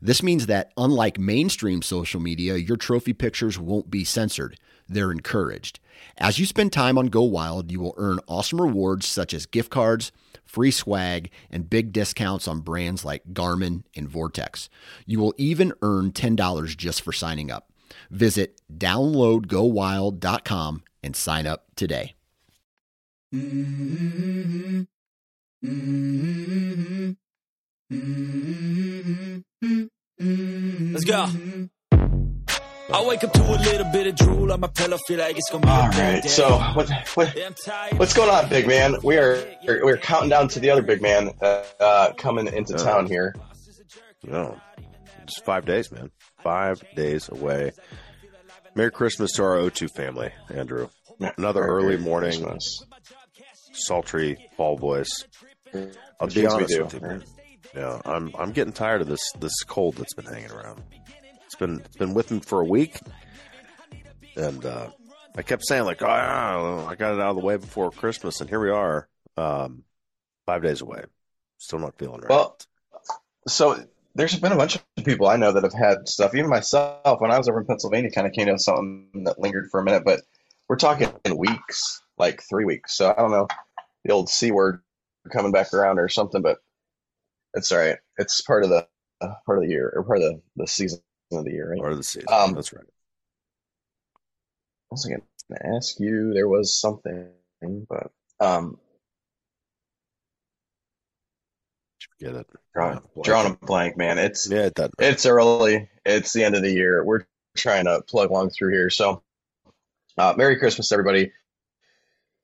This means that, unlike mainstream social media, your trophy pictures won't be censored. They're encouraged. As you spend time on Go Wild, you will earn awesome rewards such as gift cards, free swag, and big discounts on brands like Garmin and Vortex. You will even earn $10 just for signing up. Visit downloadgowild.com and sign up today. Mm-hmm. Mm-hmm. Let's go. I wake up to a little bit of drool on my pillow, feel like it's gonna be All right. So what, what what's going on, big man? We are we're counting down to the other big man uh, uh, coming into uh, town here. No, just five days, man. Five days away. Merry Christmas to our O2 family, Andrew. Another Merry early morning, Christmas. sultry fall voice. I'll be honest with you, man. Yeah, I'm I'm getting tired of this this cold that's been hanging around. It's been it's been with me for a week, and uh, I kept saying like, oh, I got it out of the way before Christmas, and here we are, um, five days away. Still not feeling right. Well, so there's been a bunch of people I know that have had stuff. Even myself, when I was over in Pennsylvania, kind of came down something that lingered for a minute, but we're talking in weeks, like three weeks. So I don't know the old c word coming back around or something, but it's all right. It's part of the uh, part of the year or part of the, the season of the year, right? Part of the season. Um, That's right. I was going to ask you. There was something, but um, get it. Drawing, yeah, drawing a blank, man. It's yeah, it it's early. It's the end of the year. We're trying to plug along through here. So, uh, Merry Christmas, everybody.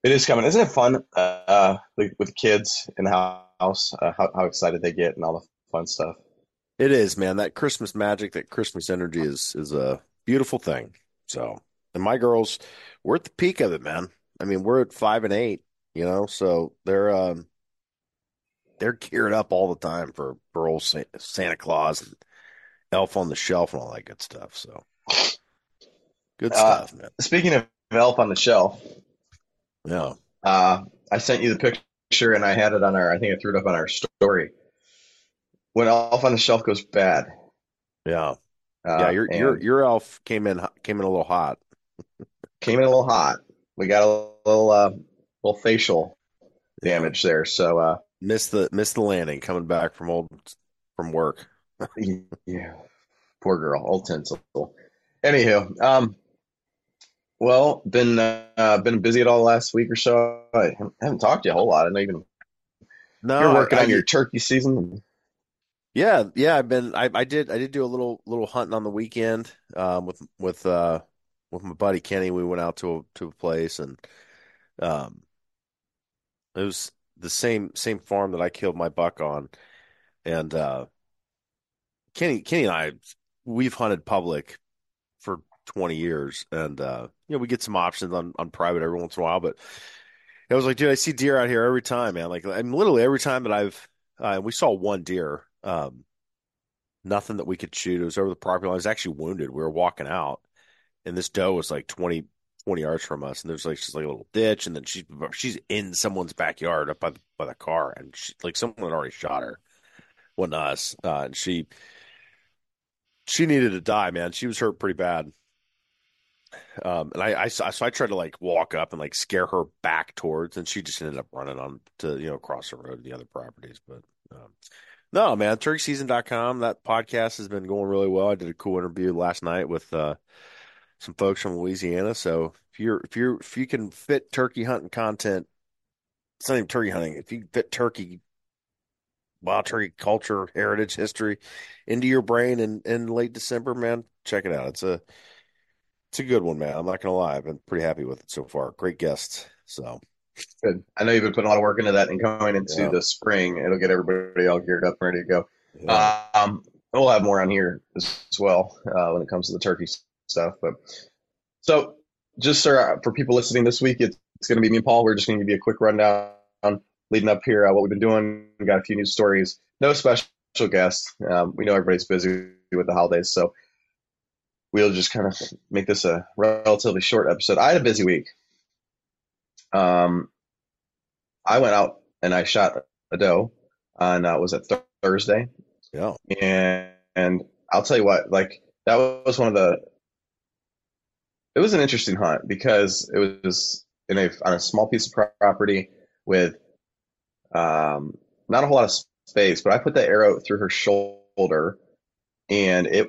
It is coming. Isn't it fun uh, with, with kids in the house? uh, how, how excited they get and all the fun stuff. It is, man. That Christmas magic, that Christmas energy is is a beautiful thing. So, and my girls, we're at the peak of it, man. I mean, we're at five and eight, you know, so they're um they're geared up all the time for for old Santa Claus and Elf on the Shelf and all that good stuff. So, good uh, stuff, uh, man. Speaking of Elf on the Shelf, yeah, uh, I sent you the picture picture and I had it on our, I think I threw it up on our story. When Elf on the Shelf goes bad. Yeah. Uh, yeah, your your your elf came in came in a little hot. came in a little hot. We got a little uh, little facial damage there. So uh missed the missed the landing coming back from old from work. yeah. Poor girl, old tinsel. Anywho, um well, been uh, been busy at all last week or so. I haven't talked to you a whole lot. I know even no, you're working I, on your turkey season. Yeah, yeah, I've been. I, I did. I did do a little little hunting on the weekend um, with with uh, with my buddy Kenny. We went out to a, to a place and um, it was the same same farm that I killed my buck on, and uh, Kenny Kenny and I we've hunted public 20 years. And, uh, you know, we get some options on, on private every once in a while, but I was like, dude, I see deer out here every time, man. Like, I mean, literally every time that I've, uh, we saw one deer, um, nothing that we could shoot. It was over the property line. I was actually wounded. We were walking out and this doe was like 20, 20 yards from us. And there's like, just like a little ditch. And then she, she's in someone's backyard up by the, by the car. And she, like someone had already shot her. Wasn't us. Uh, and she, she needed to die, man. She was hurt pretty bad. Um, and I, I, so I tried to like walk up and like scare her back towards, and she just ended up running on to, you know, across the road to the other properties. But, um, no, man, turkeyseason.com. That podcast has been going really well. I did a cool interview last night with, uh, some folks from Louisiana. So if you're if you're if you can fit turkey hunting content, it's not even turkey hunting. If you fit turkey wild turkey culture, heritage, history into your brain in, in late December, man, check it out. It's a it's a good one, man. I'm not gonna lie. I've been pretty happy with it so far. Great guests. So good. I know you've been putting a lot of work into that and going into yeah. the spring, it'll get everybody all geared up and ready to go. Yeah. Um, we'll have more on here as, well uh, when it comes to the turkey stuff. But so, just sir, for people listening this week, it's, it's going to be me and Paul. We're just going to give you a quick rundown leading up here, uh, what we've been doing. We got a few news stories. No special guests. Um, we know everybody's busy with the holidays, so we'll just kind of make this a relatively short episode. I had a busy week. Um, I went out and I shot a doe on uh, was it th- Thursday? Yeah. And and I'll tell you what, like that was one of the. It was an interesting hunt because it was in a on a small piece of property with um, not a whole lot of space, but I put that arrow through her shoulder, and it.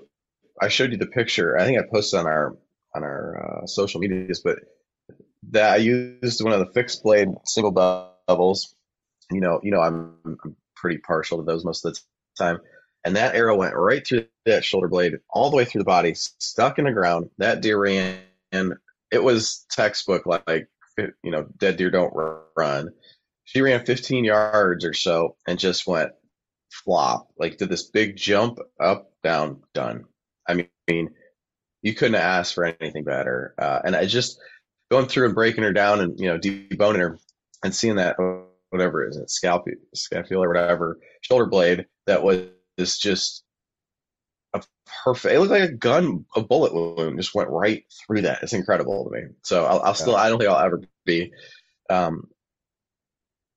I showed you the picture. I think I posted on our on our uh, social medias, but that I used one of the fixed blade single bevels. You know, you know, I'm, I'm pretty partial to those most of the time. And that arrow went right through that shoulder blade, all the way through the body, stuck in the ground. That deer ran, and it was textbook like, you know, dead deer don't run. She ran 15 yards or so and just went flop, like did this big jump up, down, done. I mean, you couldn't ask for anything better. Uh, and I just going through and breaking her down and you know deboning her and seeing that whatever it is, it scalp scapula or whatever shoulder blade that was just a perfect. It looked like a gun, a bullet wound just went right through that. It's incredible to me. So I'll, I'll still, I don't think I'll ever be um,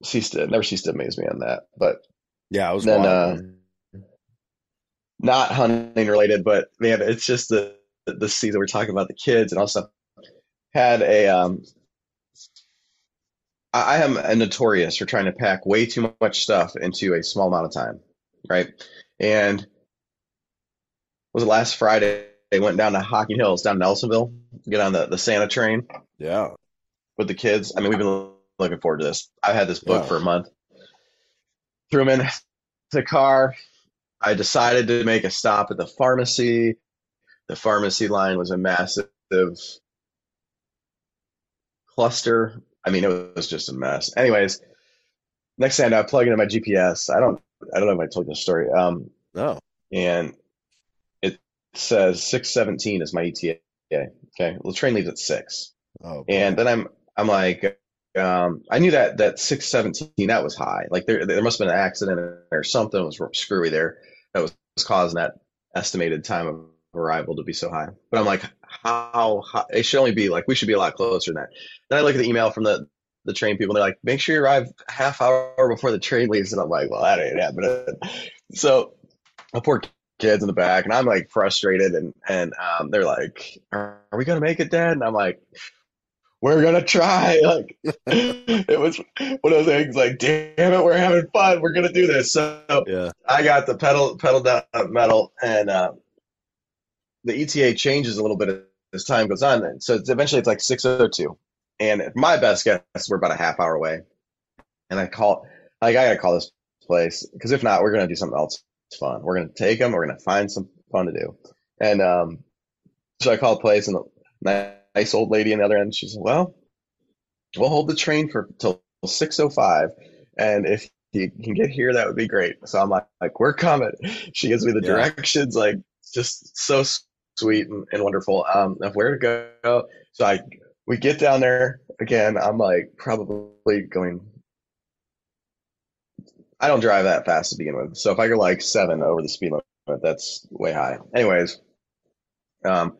cease to never cease to amaze me on that. But yeah, I was then uh, not hunting related, but man, it's just the the season we're talking about the kids and also had a um I am a notorious for trying to pack way too much stuff into a small amount of time, right? And was it last Friday? They went down to Hocking Hills, down to Nelsonville, get on the, the Santa train. Yeah. With the kids. I mean, we've been looking forward to this. I've had this book yeah. for a month. Threw them in the car. I decided to make a stop at the pharmacy. The pharmacy line was a massive cluster. I mean, it was just a mess. Anyways, next thing I know, I plug into my GPS. I don't, I don't know if I told you the story. Um, no. And it says six seventeen is my ETA. Okay, well, the train leaves at six. Oh. And then I'm, I'm like, um, I knew that that 617 that was high. Like there there must have been an accident or something it was screwy there that was causing that estimated time of arrival to be so high. But I'm like, how, how it should only be like we should be a lot closer than that. Then I look at the email from the the train people. They're like, make sure you arrive half hour before the train leaves, and I'm like, well, that ain't happening. So, a poor kids in the back, and I'm like frustrated, and and um, they're like, are, are we gonna make it, Dad? And I'm like, we're gonna try. Like it was one of those things. Like, damn it, we're having fun. We're gonna do this. So yeah, I got the pedal pedal down metal, and uh, the ETA changes a little bit as time goes on. So it's, eventually it's like six oh two, and my best guess we're about a half hour away. And I call like I gotta call this place because if not, we're gonna do something else fun. We're gonna take them. We're gonna find some fun to do. And um, so I call the place, and the nice old lady on the other end. She said, "Well, we'll hold the train for till 6:05, and if you can get here, that would be great." So I'm like, like "We're coming." She gives me the yeah. directions, like just so sweet and, and wonderful um, of where to go. So I we get down there again. I'm like probably going. I don't drive that fast to begin with, so if I go like seven over the speed limit, that's way high. Anyways, um,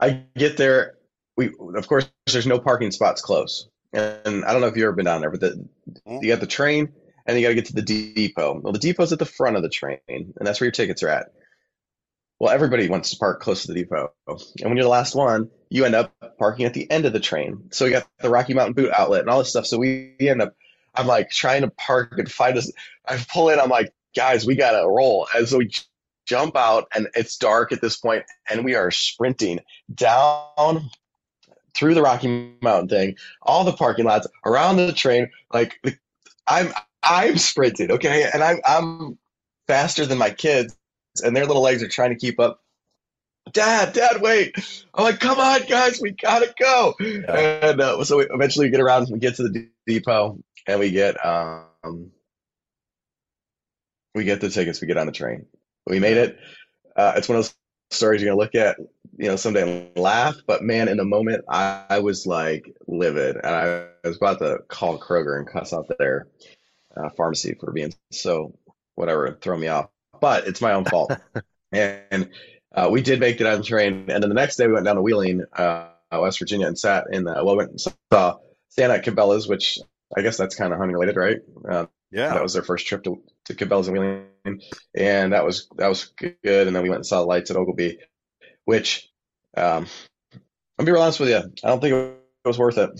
I get there we of course there's no parking spots close, and I don't know if you've ever been down there, but the, mm-hmm. you got the train and you got to get to the depot. Well, the depot's at the front of the train, and that's where your tickets are at. Well, everybody wants to park close to the depot, and when you're the last one, you end up parking at the end of the train. So we got the Rocky Mountain Boot Outlet and all this stuff. So we end up, I'm like trying to park and find us. I pull in, I'm like, guys, we gotta roll. And so we jump out, and it's dark at this point, and we are sprinting down through the Rocky Mountain thing, all the parking lots, around the train. Like I'm I'm sprinting, okay, and I'm I'm faster than my kids, and their little legs are trying to keep up. Dad, Dad, wait! I'm like, come on, guys, we gotta go. Yeah. And uh, so we eventually get around, we get to the depot, and we get um, we get the tickets, we get on the train. We made it. Uh, it's one of those stories you're gonna look at, you know, someday and laugh. But man, in the moment, I, I was like livid, and I, I, was about to call Kroger and cuss out their uh, pharmacy for being so whatever, throw me off. But it's my own fault. and uh, we did make it on the train, and then the next day we went down to Wheeling, uh, West Virginia, and sat in the well, went and saw Santa at Cabela's, which I guess that's kind of hunting related, right? Yeah, that was their first trip to, to Cabela's and Wheeling, and that was that was good. And then we went and saw the lights at Oglebay, which um, I'll be real honest with you, I don't think it was worth it.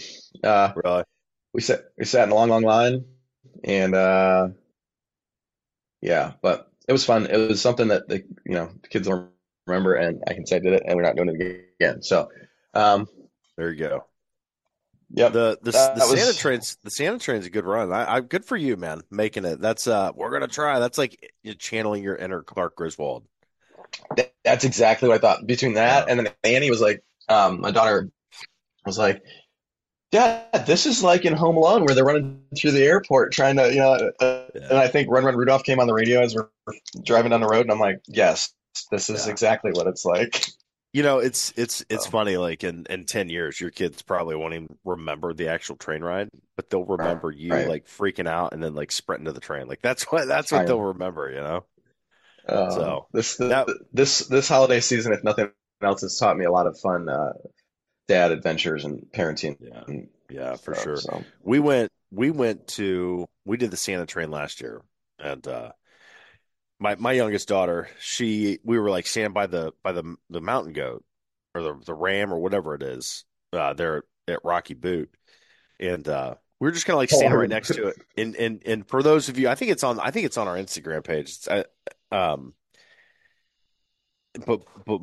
Uh, really, we sat we sat in a long, long line, and uh, yeah, but it was fun. It was something that the you know the kids don't remember, and I can say I did it, and we're not doing it again. So um, there you go. Yeah, the the, the. Santa train's the Santa train's a good run. I, I good for you, man, making it. That's uh, we're gonna try. That's like channeling your inner Clark Griswold. That's exactly what I thought. Between that yeah. and then Annie was like, um, my daughter was like, Dad, this is like in Home Alone where they're running through the airport trying to, you know. Uh, yeah. And I think Run Run Rudolph came on the radio as we're driving down the road, and I'm like, yes, this is yeah. exactly what it's like. You know, it's it's it's funny. Like in in ten years, your kids probably won't even remember the actual train ride, but they'll remember you right. like freaking out and then like sprinting to the train. Like that's what that's what they'll remember. You know. Um, so this that, this this holiday season, if nothing else, has taught me a lot of fun uh, dad adventures and parenting. Yeah, and yeah, for stuff, sure. So. We went we went to we did the Santa train last year, and uh, my my youngest daughter, she we were like standing by the by the the mountain goat or the the ram or whatever it is uh, there at Rocky Boot, and uh, we were just kind of like standing right next to it. And and and for those of you, I think it's on I think it's on our Instagram page. It's, uh, um, but but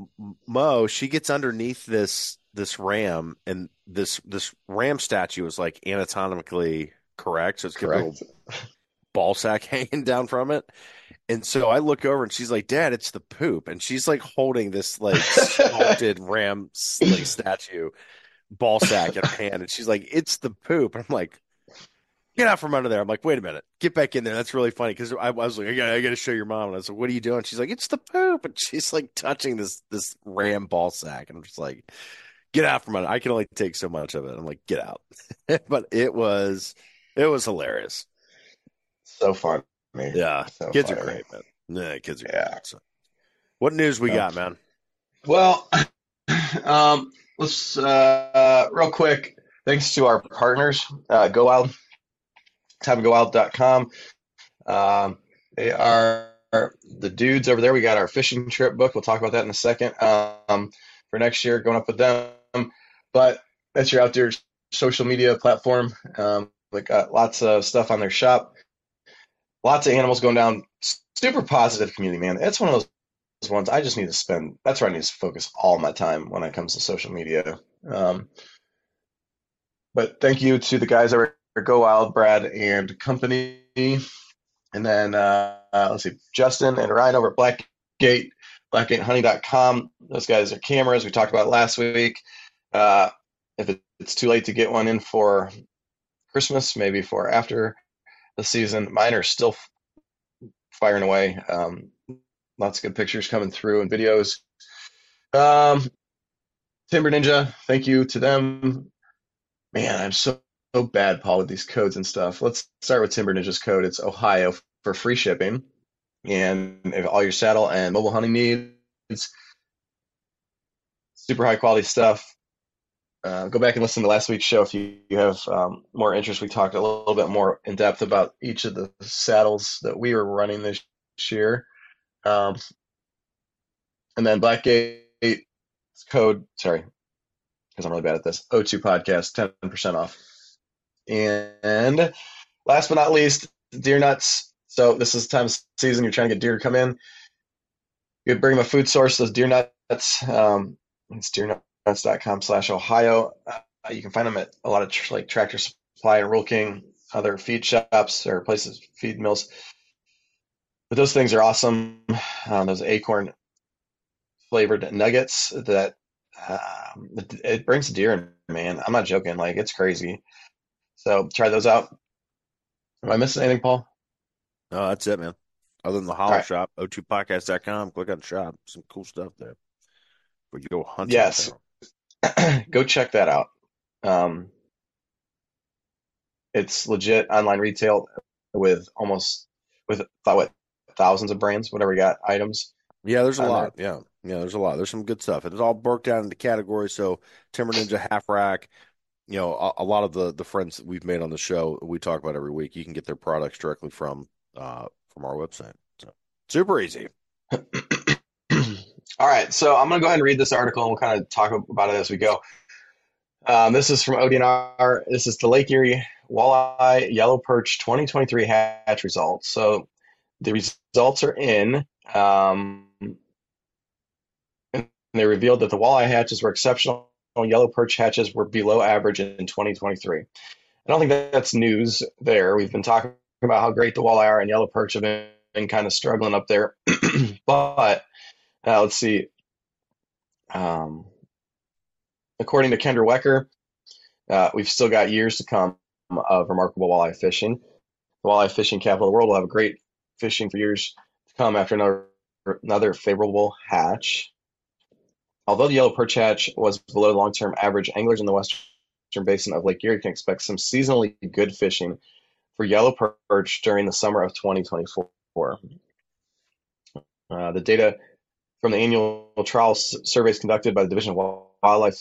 Mo, she gets underneath this this ram, and this this ram statue is like anatomically correct, so it's got a little ball sack hanging down from it. And so I look over and she's like, Dad, it's the poop. And she's like holding this like sculpted ram like statue ball sack in her hand. And she's like, It's the poop. And I'm like, Get out from under there. I'm like, wait a minute, get back in there. That's really funny because I, I, was like, I got, I got to show your mom. And I was like, what are you doing? She's like, it's the poop, and she's like touching this this ram ball sack, and I'm just like, get out from under. I can only take so much of it. I'm like, get out. but it was it was hilarious. So fun. Yeah, so kids are great, man. Yeah, kids are yeah. great. So. What news we got, man? Well, um, let's uh, real quick. Thanks to our partners, uh, Go Wild, timegowild.com. Um, they are the dudes over there. We got our fishing trip book. We'll talk about that in a second. Um, for next year, going up with them. But that's your outdoor social media platform. Um, they got lots of stuff on their shop lots of animals going down. Super positive community, man. It's one of those ones I just need to spend. That's where I need to focus all my time when it comes to social media. Um, but thank you to the guys over at Go Wild, Brad and company, and then uh, uh, let's see, Justin and Ryan over at Blackgate, BlackgateHunting.com. Those guys are cameras we talked about last week. Uh, if it's too late to get one in for Christmas, maybe for after the season. Mine are still firing away. Um, lots of good pictures coming through and videos. Um, Timber Ninja, thank you to them. Man, I'm so, so bad, Paul, with these codes and stuff. Let's start with Timber Ninja's code. It's Ohio for free shipping. And all your saddle and mobile hunting needs, super high quality stuff, uh, go back and listen to last week's show if you, you have um, more interest. We talked a little bit more in depth about each of the saddles that we were running this year. Um, and then Blackgate code, sorry, because I'm really bad at this, O2 podcast, 10% off. And last but not least, deer nuts. So this is the time of season you're trying to get deer to come in. You bring them a food source, those deer nuts. Um, it's deernuts.com slash Ohio. Uh, you can find them at a lot of tr- like Tractor Supply and Rural King, other feed shops or places, feed mills. But those things are awesome. Um, those acorn flavored nuggets that um, it, it brings deer in, man. I'm not joking. Like it's crazy. So try those out. Am I missing anything, Paul? No, that's it, man. Other than the Hollow right. Shop, o2podcast.com, click on shop. Some cool stuff there. Where you go hunting. Yes. go check that out. Um, it's legit online retail with almost with what thousands of brands, whatever we got items. Yeah, there's a lot. There. Yeah, yeah, there's a lot. There's some good stuff. It's all broke down into categories. So Timber Ninja, Half Rack, you know, a, a, lot of the the friends that we've made on the show, we talk about every week. You can get their products directly from uh, from our website. So super easy. All right, so I'm going to go ahead and read this article, and we'll kind of talk about it as we go. Um, this is from ODNR. This is the Lake Erie Walleye Yellow Perch 2023 hatch results. So the results are in. Um, and they revealed that the walleye hatches were exceptional. Yellow perch hatches were below average in 2023. I don't think that's news there. We've been talking about how great the walleye are and yellow perch have been, been kind of struggling up there. but uh, let's see. Um, according to Kendra Wecker, uh, we've still got years to come of remarkable walleye fishing. The walleye fishing capital of the world will have great fishing for years to come after another another favorable hatch. Although the yellow perch hatch was below the long-term average, anglers in the western basin of Lake Erie can expect some seasonally good fishing for yellow perch during the summer of 2024. Uh, the data from the annual trawl surveys conducted by the Division of Wildlife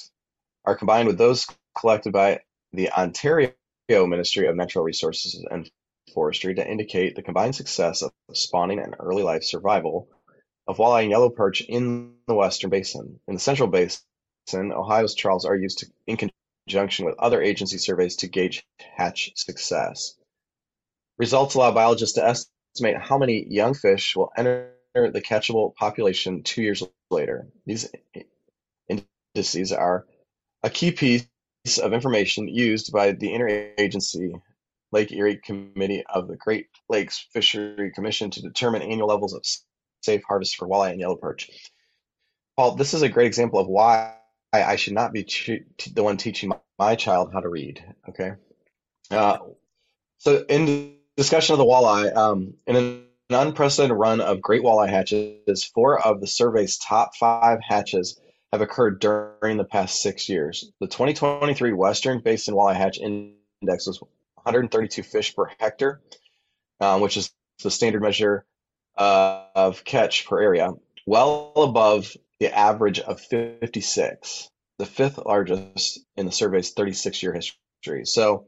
are combined with those collected by the Ontario Ministry of Natural Resources and Forestry to indicate the combined success of spawning and early life survival of walleye and yellow perch in the western basin. In the central basin, Ohio's trawls are used to, in conjunction with other agency surveys to gauge hatch success. Results allow biologists to estimate how many young fish will enter the catchable population two years later. These indices are a key piece of information used by the interagency Lake Erie Committee of the Great Lakes Fishery Commission to determine annual levels of safe harvest for walleye and yellow perch. Paul, this is a great example of why I should not be the one teaching my child how to read. Okay. Uh, so in discussion of the walleye, um, in unprecedented run of great walleye hatches, four of the survey's top five hatches have occurred during the past six years. The 2023 Western Basin Walleye Hatch Index was 132 fish per hectare, um, which is the standard measure uh, of catch per area, well above the average of 56, the fifth largest in the survey's 36 year history. So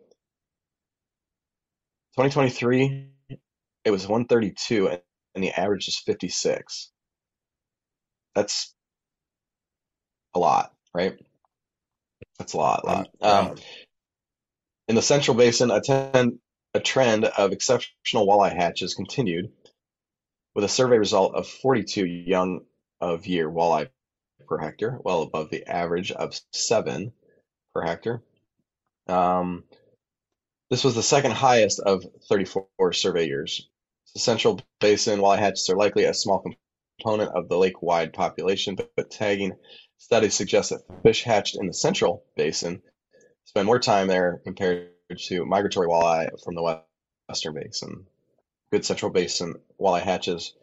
2023, it was 132, and, and the average is 56. That's a lot, right? That's a lot, a lot. Um, in the Central Basin, a, ten, a trend of exceptional walleye hatches continued with a survey result of 42 young of year walleye per hectare, well above the average of seven per hectare. Um, this was the second highest of 34 survey years. The Central Basin walleye hatches are likely a small component of the lake-wide population, but, tagging studies suggest that fish hatched in the Central Basin spend more time there compared to migratory walleye from the Western Basin good Central Basin walleye hatches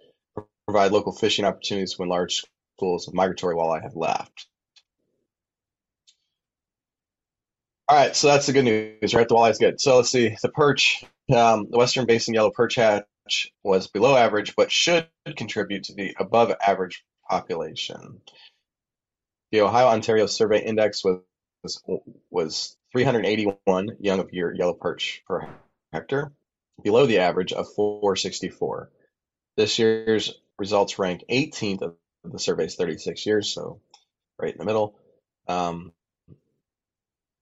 provide local fishing opportunities when large schools of migratory walleye have left. All right, so that's the good news, right? The walleye is good. So let's see. The perch, um, the Western Basin yellow perch hatch was below average, but should contribute to the above average population. The Ohio Ontario Survey Index was was, was 381 young of year yellow perch per hectare below the average of 464. This year's results rank 18th of the survey's 36 years, so right in the middle. Um,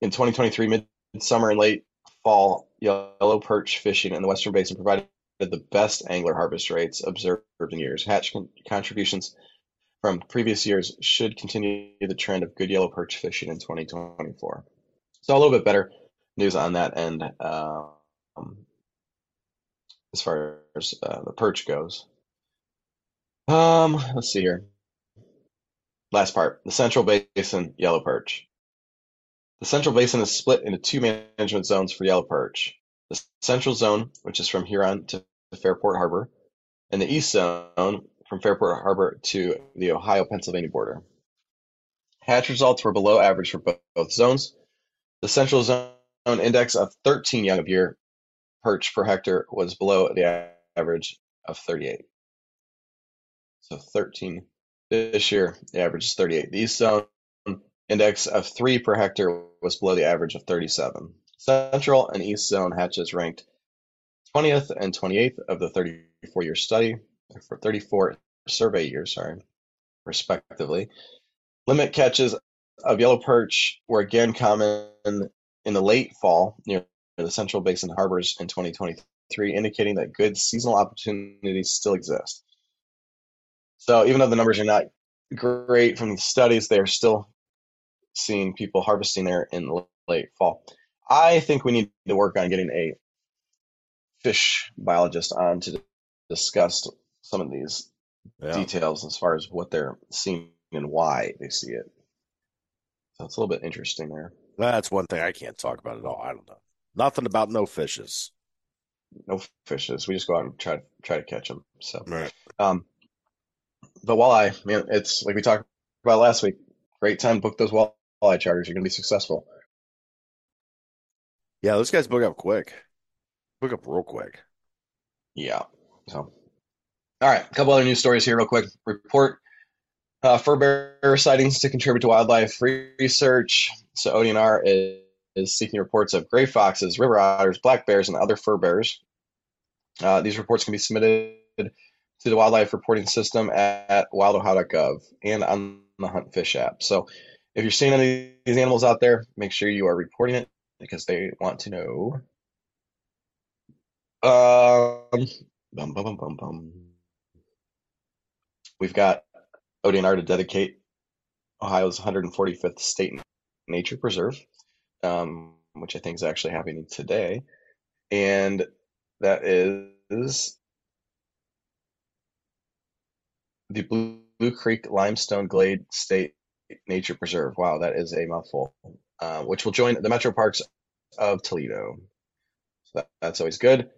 in 2023, midsummer and late fall, yellow perch fishing in the Western Basin provided the best angler harvest rates observed in years. Hatch con- contributions from previous years should continue the trend of good yellow perch fishing in 2024. So a little bit better news on that end um, as far as uh, the perch goes. Um, let's see here. Last part, the Central Basin yellow perch. The Central Basin is split into two management zones for yellow perch. The Central Zone, which is from Huron to Fairport Harbor, and the East Zone, from Fairport Harbor to the Ohio-Pennsylvania border. Hatch results were below average for both, both zones. The Central Zone index of 13 young of year perch per hectare was below the average of 38. So 13 this year, the average is 38. The East Zone index of 3 per hectare was below the average of 37. Central and East Zone hatches ranked 20th and 28th of the 34 year study, for 34 survey years, sorry, respectively. Limit catches of yellow perch were again common in the late fall near the Central Basin harbors in 2023, indicating that good seasonal opportunities still exist. So even though the numbers are not great from the studies, they're still seeing people harvesting there in the late fall. I think we need to work on getting a fish biologist on to discuss some of these yeah. details as far as what they're seeing and why they see it. So it's a little bit interesting there. That's one thing I can't talk about at all. I don't know. Nothing about no fishes. No fishes. We just go out and try try to catch them. So, right. um, but walleye, man, it's like we talked about last week. Great time to book those walleye charters. You're going to be successful. Yeah, those guys book up quick. Book up real quick. Yeah. So, all right, a couple other news stories here, real quick. Report uh, fur bearer sightings to contribute to wildlife research. So ODNR is, is seeking reports of gray foxes, river otters, black bears, and other fur bearers. Uh, these reports can be submitted to the wildlife reporting system at, at wildohio.gov and on the Hunt Fish app. So if you're seeing any of these animals out there, make sure you are reporting it because they want to know. Um, bum, bum, bum, bum, We've got ODNR to dedicate Ohio's 145th state nature preserve, um, which I think is actually happening today, and that is the Blue, Blue Creek Limestone Glade State Nature Preserve. Wow, that is a mouthful. Uh, which will join the Metro Parks of Toledo. So that, that's always good.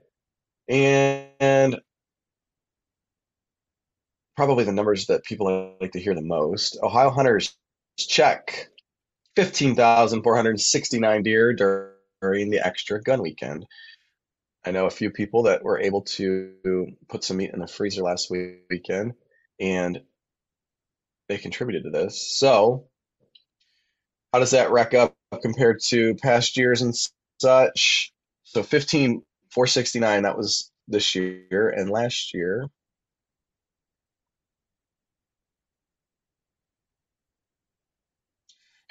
And probably the numbers that people like to hear the most. Ohio hunters check 15,469 deer during the extra gun weekend. I know a few people that were able to put some meat in the freezer last weekend and they contributed to this. So, how does that rack up compared to past years and such? So, 15,469, that was this year, and last year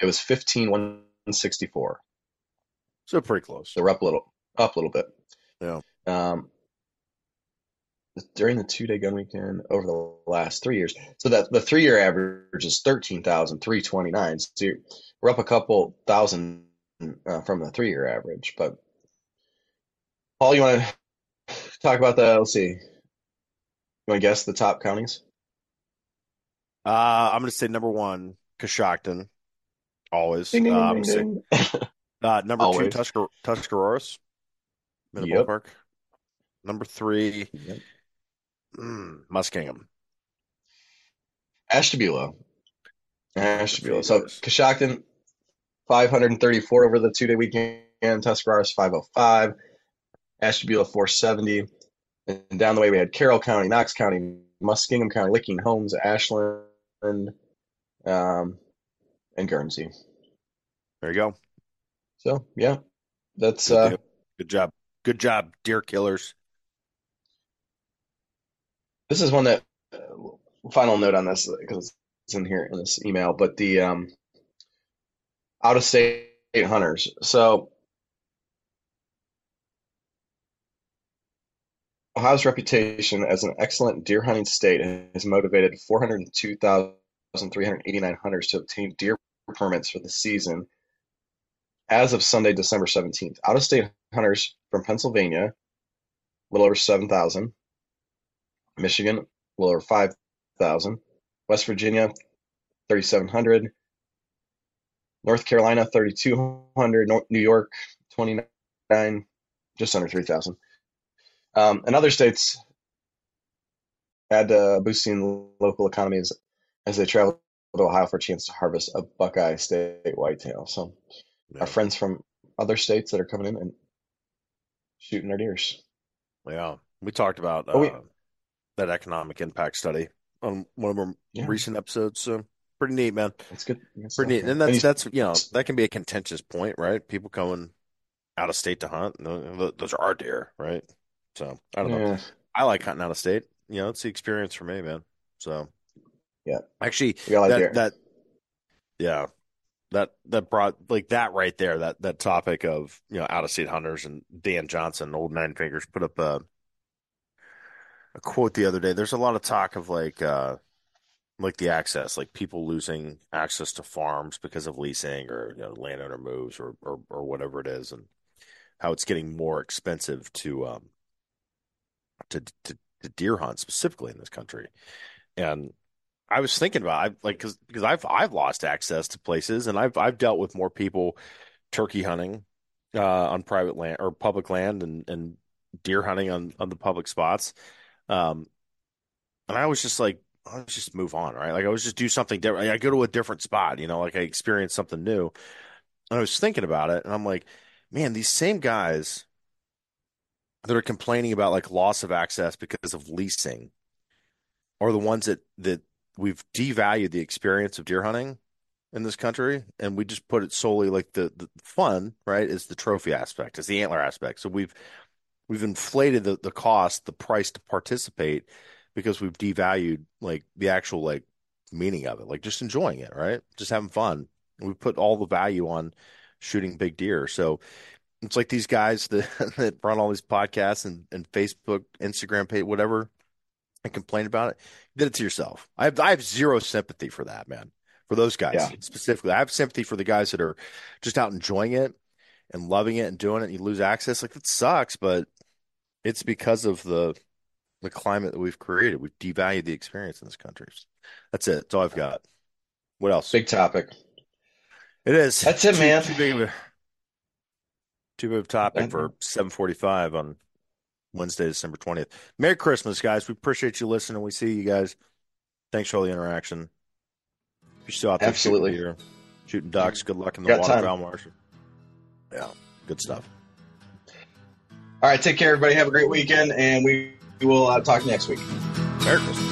It was fifteen one sixty four. So pretty close. So we're up a little, up a little bit. Yeah. Um, during the two day gun weekend over the last three years. So that the three year average is 13,329. So we're up a couple thousand uh, from the three year average. But Paul, you want to talk about the, let's see, you want to guess the top counties? Uh, I'm going to say number one, Coshocton. Always. Ding, ding, uh, ding, ding. uh, number Always. two, Tuscar- Tuscarawas. In the yep. ballpark. Number three, yep. mm, Muskingum. Ashtabula. Ashtabula. So Coshocton, 534 over the two day weekend. Tuscarawas, 505. Ashtabula, 470. And down the way, we had Carroll County, Knox County, Muskingum County, Licking, Holmes, Ashland, um, and Guernsey. There you go. So yeah, that's good, uh, good job. Good job, deer killers. This is one that uh, final note on this because it's in here in this email, but the um, out of state hunters. So Ohio's reputation as an excellent deer hunting state has motivated 402,389 hunters to obtain deer permits for the season as of Sunday, December 17th. Out of state hunters from Pennsylvania, a little over 7,000. Michigan, a little over 5,000. West Virginia, 3,700. North Carolina, 3,200. New York, 29, just under 3,000. Um, and other states had uh, boosting local economies as they travel to Ohio for a chance to harvest a Buckeye State whitetail. So, Yeah. our friends from other states that are coming in and shooting their deers. Yeah, we talked about uh, Oh, we- that economic impact study on one of our Yeah. recent episodes. So pretty neat, man. That's good. That's Pretty neat. stuff, And that's that's you know that can be a contentious point, right? People coming out of state to hunt. Those are our deer, right? So I don't know. yeah, I like hunting out of state. You know, it's the experience for me, man. So Yeah. actually, like that that yeah that that brought like that right there that that topic of you know out of state hunters and Dan Johnson old nine fingers put up a a quote the other day there's a lot of talk of like uh like the access like people losing access to farms because of leasing or you know landowner moves or or, or whatever it is and how it's getting more expensive to um to to, to deer hunt specifically in this country and I was thinking about I like cause, because I've I've lost access to places and I've I've dealt with more people turkey hunting uh, on private land or public land and and deer hunting on on the public spots. Um, and I was just like, I'll just move on, right? Like I was just do something different. I go to a different spot, you know, like I experience something new. And I was thinking about it and I'm like, man, these same guys that are complaining about like loss of access because of leasing are the ones that that we've devalued the experience of deer hunting in this country and we just put it solely like the, the fun right is the trophy aspect is the antler aspect. So we've we've inflated the, the cost the price to participate because we've devalued like the actual like meaning of it like just enjoying it right? Just having fun. We put all the value on shooting big deer. So it's like these guys that, that run all these podcasts and, and facebook instagram page whatever and complain about it. You did it to yourself. I have i have zero sympathy for that man for those guys Yeah. specifically. I have sympathy for the guys that are just out enjoying it and loving it and doing it and you lose access. Like that sucks but it's because of the the climate that we've created. We've devalued the experience in this country. That's it. That's all i've got. What else? Big topic. it is. That's it, man. too big of a too of a topic for 745 on wednesday december 20th merry christmas guys. We appreciate you listening. We see you guys. Thanks for all the interaction. If you're still out there Absolutely. shooting, shooting ducks good luck in the Got time. waterfowl marshal yeah good stuff. All right, take care, everybody. Have a great weekend, and we will uh, talk next week. merry christmas